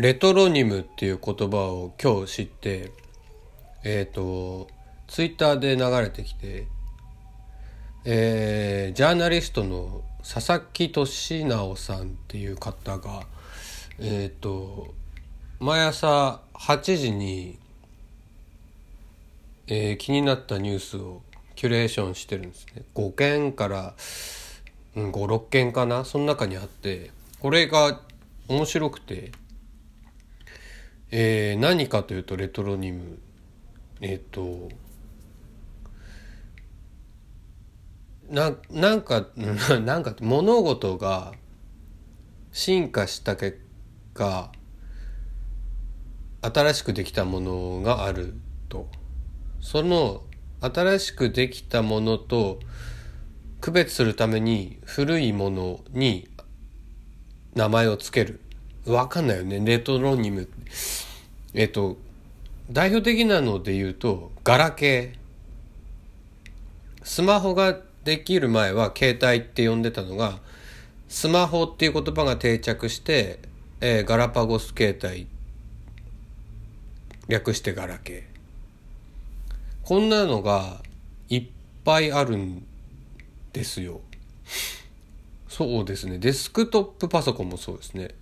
レトロニムっていう言葉を今日知ってえっ、とツイッターで流れてきてえー、ジャーナリストの佐々木俊直さんっていう方がえっ、と毎朝8時に、えー、気になったニュースをキュレーションしてるんですね。5件から、うん、56件かな？その中にあってこれが面白くて、えー、何かというとレトロニム。えっ、ー、とななんか なんか物事が進化した結果新しくできたものがあると。その新しくできたものと区別するために古いものに名前を付ける。わかんないよね。レトロニム。えっと代表的なので言うとガラケー。スマホができる前は携帯って呼んでたのがスマホっていう言葉が定着して、えー、ガラパゴス携帯。略してガラケー。こんなのがいっぱいあるんですよ。そうですね。デスクトップパソコンもそうですね。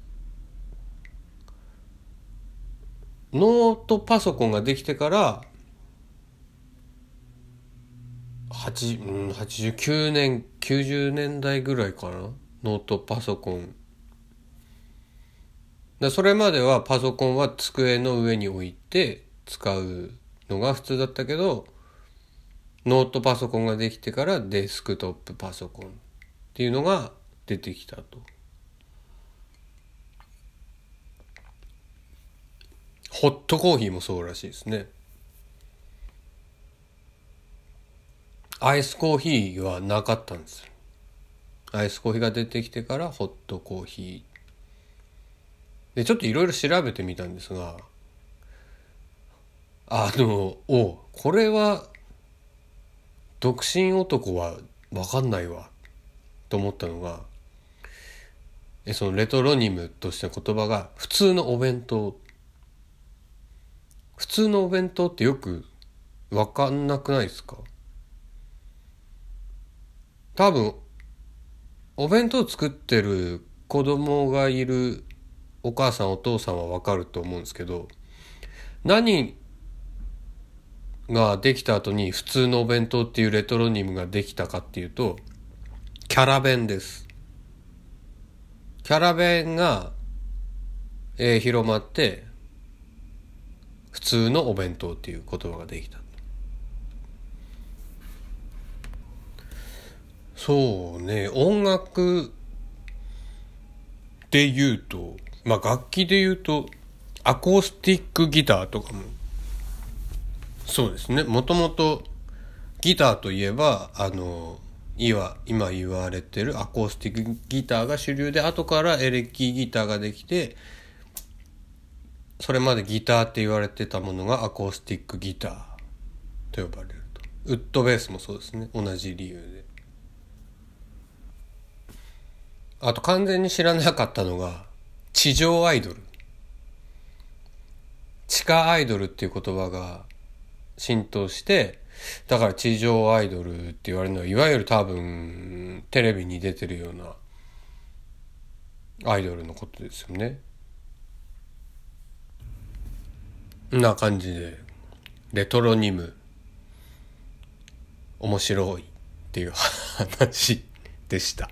ノートパソコンができてから8、89年90年代ぐらいかな？ノートパソコンだそれまではパソコンは机の上に置いて使うのが普通だったけどノートパソコンができてからデスクトップパソコンっていうのが出てきたと。ホットコーヒーもそうらしいですね。アイスコーヒーはなかったんですアイスコーヒーが出てきてからホットコーヒー。で、ちょっといろいろ調べてみたんですが、あの、おこれは、独身男はわかんないわ、と思ったのが、えそのレトロニムとしての言葉が、普通のお弁当。普通のお弁当ってよくわかんなくないですか？多分お弁当作ってる子供がいるお母さんお父さんはわかると思うんですけど何ができた後に普通のお弁当っていうレトロニムができたかっていうとキャラ弁です。キャラ弁が、えー、広まって普通のお弁当っていう言葉ができた。そうね、音楽で言うと、まあ楽器で言うと、アコースティックギターとかも、そうですね、もともとギターといえば、あの、今今言われてるアコースティックギターが主流で、後からエレキギターができて、それまでギターって言われてたものがアコースティックギターと呼ばれると。ウッドベースもそうですね。同じ理由で。あと完全に知らなかったのが、地上アイドル。地下アイドルっていう言葉が浸透して、だから地上アイドルって言われるのは、いわゆる多分、テレビに出てるようなアイドルのことですよね。な感じで、レトロニム、面白いっていう話でした。